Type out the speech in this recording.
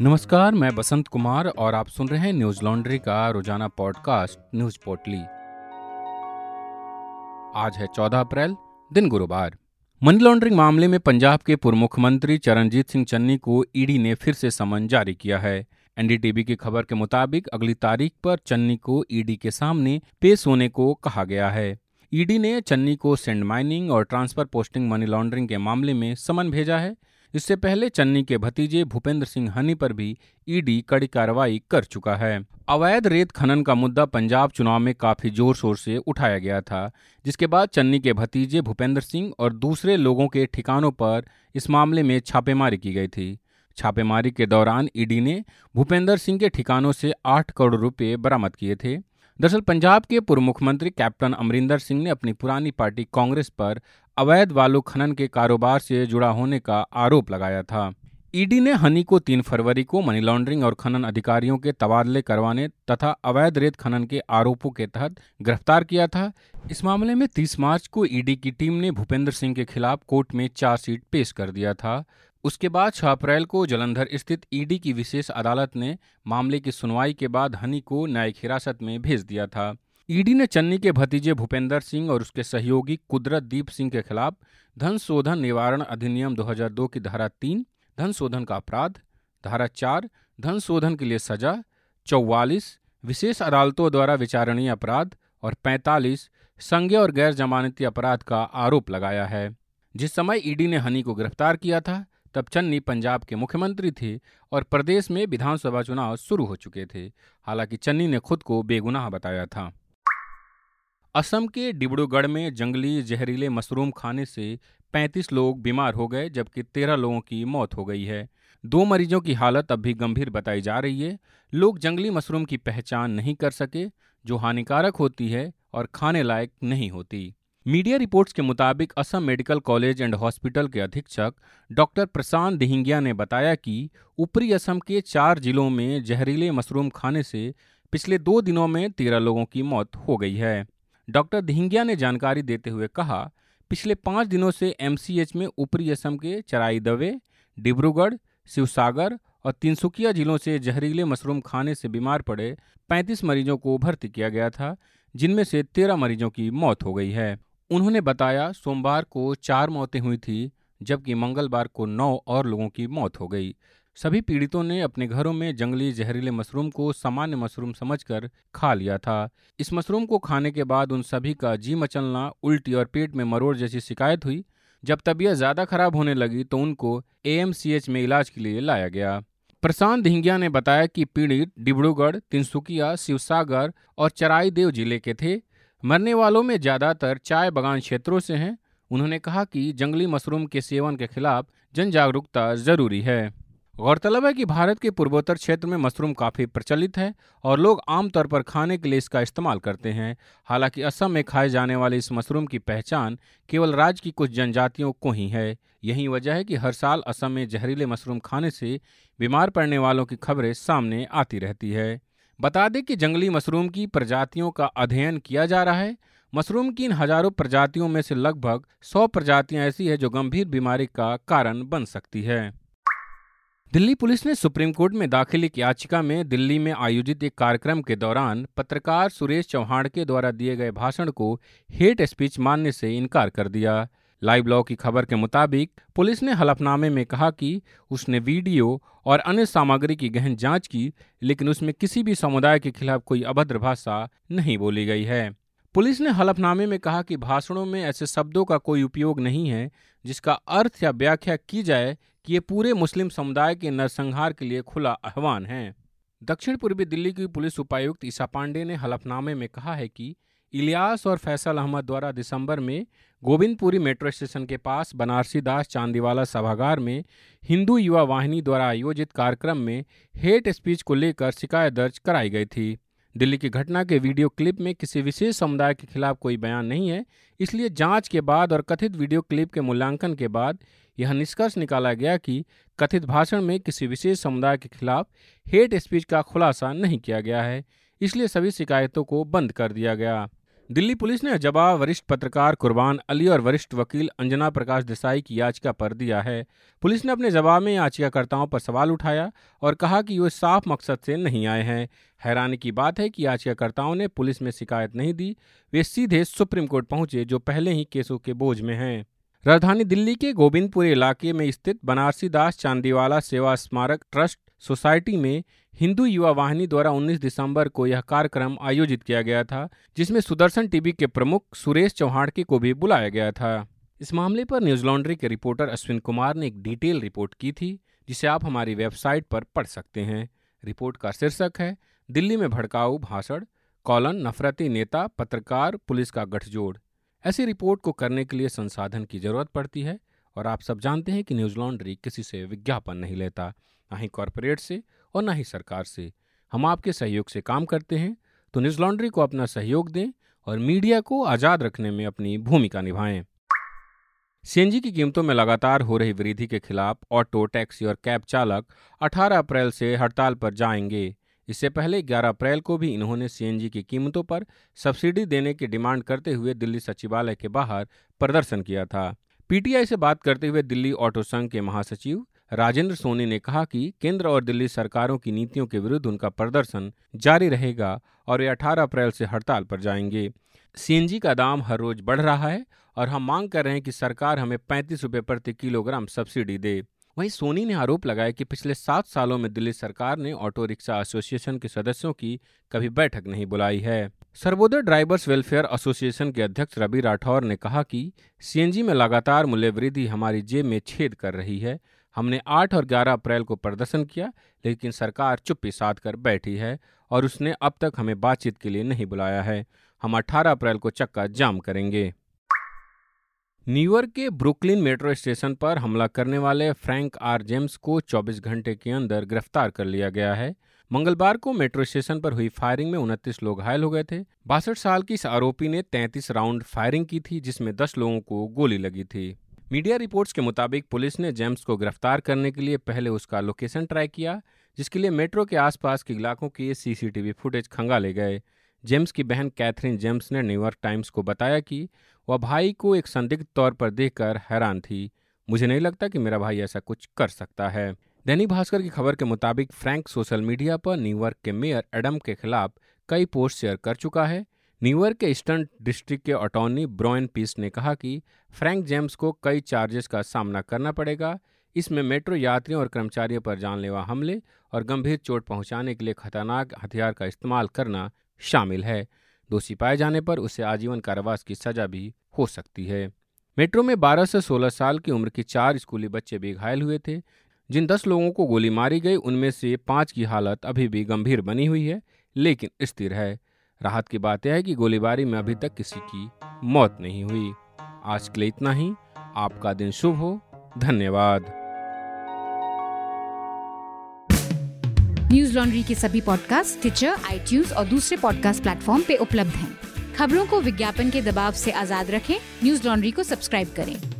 नमस्कार, मैं बसंत कुमार और आप सुन रहे हैं न्यूज़ लॉन्ड्री का रोज़ाना पॉडकास्ट, न्यूज़ पोर्टली। आज है 14 अप्रैल, दिन गुरुवार। मनी लॉन्ड्रिंग मामले में पंजाब के पूर्व मुख्यमंत्री चरणजीत सिंह चन्नी को ईडी ने फिर से समन जारी किया है। एनडीटीवी की खबर के मुताबिक अगली तारीख पर चन्नी को ईडी के सामने पेश होने को कहा गया है। ईडी ने चन्नी को सेंड माइनिंग और ट्रांसफ़र पोस्टिंग मनी लॉन्ड्रिंग के मामले में समन भेजा है। इससे पहले चन्नी के भतीजे भूपेंद्र सिंह हनी पर भी ईडी कड़ी कार्रवाई कर चुका है। अवैध रेत खनन का मुद्दा पंजाब चुनाव में काफ़ी ज़ोर शोर से उठाया गया था, जिसके बाद चन्नी के भतीजे भूपेंद्र सिंह और दूसरे लोगों के ठिकानों पर इस मामले में छापेमारी की गई थी। छापेमारी के दौरान ईडी ने भूपेंद्र सिंह के ठिकानों से आठ करोड़ रुपए बरामद किए थे। दरअसल, पंजाब के पूर्व मुख्यमंत्री कैप्टन अमरिंदर सिंह ने अपनी पुरानी पार्टी कांग्रेस पर अवैध बालू खनन के कारोबार से जुड़ा होने का आरोप लगाया था। ईडी ने हनी को तीन फरवरी को मनी लॉन्ड्रिंग और खनन अधिकारियों के तबादले करवाने तथा अवैध रेत खनन के आरोपों के तहत गिरफ़्तार किया था। इस मामले में 30 मार्च को ईडी की टीम ने भूपेंद्र सिंह के खिलाफ कोर्ट में चार्जशीट पेश कर दिया था। उसके बाद छह अप्रैल को जलंधर स्थित ईडी की विशेष अदालत ने मामले की सुनवाई के बाद हनी को न्यायिक हिरासत में भेज दिया था। ईडी ने चन्नी के भतीजे भूपेंद्र सिंह और उसके सहयोगी कुदरत दीप सिंह के खिलाफ धन शोधन निवारण अधिनियम 2002 की धारा तीन, धन शोधन का अपराध, धारा चार, धन शोधन के लिए सजा, चौवालीस, विशेष अदालतों द्वारा विचारणीय अपराध और 45 संज्ञा और गैर जमानती अपराध का आरोप लगाया है। जिस समय ईडी ने हनी को गिरफ़्तार किया था तब चन्नी पंजाब के मुख्यमंत्री थे और प्रदेश में विधानसभा चुनाव शुरू हो चुके थे। हालाँकि चन्नी ने खुद को बेगुनाह बताया था। असम के डिब्रूगढ़ में जंगली जहरीले मशरूम खाने से 35 लोग बीमार हो गए, जबकि 13 लोगों की मौत हो गई है। दो मरीजों की हालत अब भी गंभीर बताई जा रही है। लोग जंगली मशरूम की पहचान नहीं कर सके, जो हानिकारक होती है और खाने लायक नहीं होती। मीडिया रिपोर्ट्स के मुताबिक Assam medical college and hospital के अधीक्षक डॉक्टर प्रशांत दिहिंगिया ने बताया कि ऊपरी असम के चार जिलों में जहरीले मशरूम खाने से पिछले दो दिनों में तेरह लोगों की मौत हो गई है। डॉक्टर दिहिंगिया ने जानकारी देते हुए कहा, पिछले पाँच दिनों से एमसीएच में ऊपरी असम के चराई दवे डिब्रूगढ़, शिवसागर और तिनसुकिया जिलों से जहरीले मशरूम खाने से बीमार पड़े 35 मरीजों को भर्ती किया गया था, जिनमें से 13 मरीजों की मौत हो गई है। उन्होंने बताया, सोमवार को चार मौतें हुई थी, जबकि मंगलवार को नौ और लोगों की मौत हो गई। सभी पीड़ितों ने अपने घरों में जंगली जहरीले मशरूम को सामान्य मशरूम समझकर खा लिया था। इस मशरूम को खाने के बाद उन सभी का जी मचलना, उल्टी और पेट में मरोड़ जैसी शिकायत हुई। जब तबीयत ज़्यादा खराब होने लगी तो उनको एएमसीएच में इलाज के लिए लाया गया। प्रशांत धिंगिया ने बताया कि पीड़ित डिब्रूगढ़, तिनसुकिया, शिवसागर और चराईदेव ज़िले के थे। मरने वालों में ज़्यादातर चाय बागान क्षेत्रों से हैं। उन्होंने कहा कि जंगली मशरूम के सेवन के खिलाफ जन जागरूकता ज़रूरी है। गौरतलब है कि भारत के पूर्वोत्तर क्षेत्र में मशरूम काफ़ी प्रचलित है और लोग आमतौर पर खाने के लिए इसका इस्तेमाल करते हैं। हालाँकि असम में खाए जाने वाले इस मशरूम की पहचान केवल राज्य की कुछ जनजातियों को ही है। यही वजह है कि हर साल असम में जहरीले मशरूम खाने से बीमार पड़ने वालों की खबरें सामने आती रहती है। बता दें कि जंगली मशरूम की प्रजातियों का अध्ययन किया जा रहा है। मशरूम की इन हज़ारों प्रजातियों में से लगभग सौ प्रजातियाँ ऐसी है जो गंभीर बीमारी का कारण बन सकती है। दिल्ली पुलिस ने सुप्रीम कोर्ट में दाखिल एक याचिका में दिल्ली में आयोजित एक कार्यक्रम के दौरान पत्रकार सुरेश चौहान के द्वारा दिए गए भाषण को हेट स्पीच मानने से इनकार कर दिया। लाइव लॉ की खबर के मुताबिक, पुलिस ने हलफनामे में कहा कि उसने वीडियो और अन्य सामग्री की गहन जाँच की, लेकिन उसमें किसी भी समुदाय के खिलाफ कोई अभद्र भाषा नहीं बोली गई है। पुलिस ने हलफनामे में कहा कि भाषणों में ऐसे शब्दों का कोई उपयोग नहीं है, जिसका अर्थ या व्याख्या की जाए कि ये पूरे मुस्लिम समुदाय के नरसंहार के लिए खुला आह्वान है। दक्षिण पूर्वी दिल्ली की पुलिस उपायुक्त ईसा पांडे ने हलफनामे में कहा है कि इलियास और फैसल अहमद द्वारा दिसंबर में गोविंदपुरी मेट्रो स्टेशन के पास बनारसी दास चांदीवाला सभागार में हिंदू युवा वाहिनी द्वारा आयोजित कार्यक्रम में हेट स्पीच को लेकर शिकायत दर्ज कराई गई थी। दिल्ली की घटना के वीडियो क्लिप में किसी विशेष समुदाय के खिलाफ कोई बयान नहीं है, इसलिए जाँच के बाद और कथित वीडियो क्लिप के मूल्यांकन के बाद यह निष्कर्ष निकाला गया कि कथित भाषण में किसी विशेष समुदाय के खिलाफ हेट स्पीच का खुलासा नहीं किया गया है, इसलिए सभी शिकायतों को बंद कर दिया गया। दिल्ली पुलिस ने जवाब वरिष्ठ पत्रकार कुर्बान अली और वरिष्ठ वकील अंजना प्रकाश देसाई की याचिका पर दिया है। पुलिस ने अपने जवाब में याचिकाकर्ताओं पर सवाल उठाया और कहा कि वे साफ़ मकसद से नहीं आए हैं। हैरानी की बात है कि याचिकाकर्ताओं ने पुलिस में शिकायत नहीं दी, वे सीधे सुप्रीम कोर्ट पहुँचे जो पहले ही केसों के बोझ में हैं। राजधानी दिल्ली के गोविंदपुर इलाके में स्थित बनारसी दास चांदीवाला सेवा स्मारक ट्रस्ट सोसाइटी में हिंदू युवा वाहिनी द्वारा 19 दिसंबर को यह कार्यक्रम आयोजित किया गया था, जिसमें सुदर्शन टीवी के प्रमुख सुरेश चौहाड़के को भी बुलाया गया था। इस मामले पर न्यूज़ लॉन्ड्री के रिपोर्टर अश्विन कुमार ने एक डिटेल रिपोर्ट की थी, जिसे आप हमारी वेबसाइट पर पढ़ सकते हैं। रिपोर्ट का शीर्षक है, दिल्ली में भड़काऊ भाषण, कॉलन नफरती नेता, पत्रकार, पुलिस का गठजोड़। ऐसी रिपोर्ट को करने के लिए संसाधन की ज़रूरत पड़ती है, और आप सब जानते हैं कि न्यूज़ लॉन्ड्री किसी से विज्ञापन नहीं लेता। ना ही कॉरपोरेट से और ना ही सरकार से। हम आपके सहयोग से काम करते हैं तो न्यूज़ लॉन्ड्री को अपना सहयोग दें और मीडिया को आज़ाद रखने में अपनी भूमिका निभाएँ। सीएनजी की कीमतों में लगातार हो रही वृद्धि के खिलाफ ऑटो, टैक्सी और कैब चालक 18 अप्रैल से हड़ताल पर जाएँगे। इससे पहले 11 अप्रैल को भी इन्होंने सीएनजी की कीमतों पर सब्सिडी देने की डिमांड करते हुए दिल्ली सचिवालय के बाहर प्रदर्शन किया था। पीटीआई से बात करते हुए दिल्ली ऑटो संघ के महासचिव राजेंद्र सोनी ने कहा कि केंद्र और दिल्ली सरकारों की नीतियों के विरुद्ध उनका प्रदर्शन जारी रहेगा और वे 18 अप्रैल से हड़ताल पर जाएँगे। सीएनजी का दाम हर रोज बढ़ रहा है और हम मांग कर रहे हैं कि सरकार हमें पैंतीस रुपये प्रति किलोग्राम सब्सिडी दे। वहीं सोनी ने आरोप लगाया कि पिछले सात सालों में दिल्ली सरकार ने ऑटो रिक्शा एसोसिएशन के सदस्यों की कभी बैठक नहीं बुलाई है। सर्वोदय ड्राइवर्स वेलफेयर एसोसिएशन के अध्यक्ष रवि राठौर ने कहा कि सीएनजी में लगातार मूल्य वृद्धि हमारी जेब में छेद कर रही है। हमने 8 और 11 अप्रैल को प्रदर्शन किया, लेकिन सरकार चुप्पी साध कर बैठी है और उसने अब तक हमें बातचीत के लिए नहीं बुलाया है। हम 18 अप्रैल को चक्का जाम करेंगे। न्यूयॉर्क के ब्रुकलिन मेट्रो स्टेशन पर हमला करने वाले फ्रैंक आर. जेम्स को 24 घंटे के अंदर गिरफ़्तार कर लिया गया है। मंगलवार को मेट्रो स्टेशन पर हुई फायरिंग में उनतीस लोग घायल हो गए थे। बासठ साल की इस आरोपी ने 33 राउंड फायरिंग की थी, जिसमें 10 लोगों को गोली लगी थी। मीडिया रिपोर्ट्स के मुताबिक पुलिस ने जेम्स को गिरफ़्तार करने के लिए पहले उसका लोकेशन ट्रैक किया, जिसके लिए मेट्रो के आसपास के इलाकों के सीसीटीवी फुटेज खंगाले गए। जेम्स की बहन कैथरीन जेम्स ने न्यूयॉर्क टाइम्स को बताया कि वह भाई को एक संदिग्ध तौर पर देखकर हैरान थी। मुझे नहीं लगता कि मेरा भाई ऐसा कुछ कर सकता है। दैनिक भास्कर की खबर के मुताबिक फ्रैंक सोशल मीडिया पर न्यूयॉर्क के मेयर एडम के खिलाफ कई पोस्ट शेयर कर चुका है। न्यूयॉर्क के ईस्टर्न डिस्ट्रिक्ट के अटॉर्नी ब्रॉयन पीस ने कहा कि फ्रैंक जेम्स को कई चार्जेस का सामना करना पड़ेगा। इसमें मेट्रो यात्रियों और कर्मचारियों पर जानलेवा हमले और गंभीर चोट पहुँचाने के लिए खतरनाक हथियार का इस्तेमाल करना शामिल है। दोषी पाए जाने पर उसे आजीवन कारावास की सजा भी हो सकती है। मेट्रो में 12 से 16 साल की उम्र के चार स्कूली बच्चे भी घायल हुए थे। जिन 10 लोगों को गोली मारी गई, उनमें से पाँच की हालत अभी भी गंभीर बनी हुई है, लेकिन स्थिर है। राहत की बात यह है कि गोलीबारी में अभी तक किसी की मौत नहीं हुई। आज के लिए इतना ही। आपका दिन शुभ हो। धन्यवाद। न्यूज़ लॉन्ड्री के सभी पॉडकास्ट ट्विटर आईटीज और दूसरे पॉडकास्ट प्लेटफॉर्म पे उपलब्ध हैं। खबरों को विज्ञापन के दबाव से आज़ाद रखें। न्यूज़ लॉन्ड्री को सब्सक्राइब करें।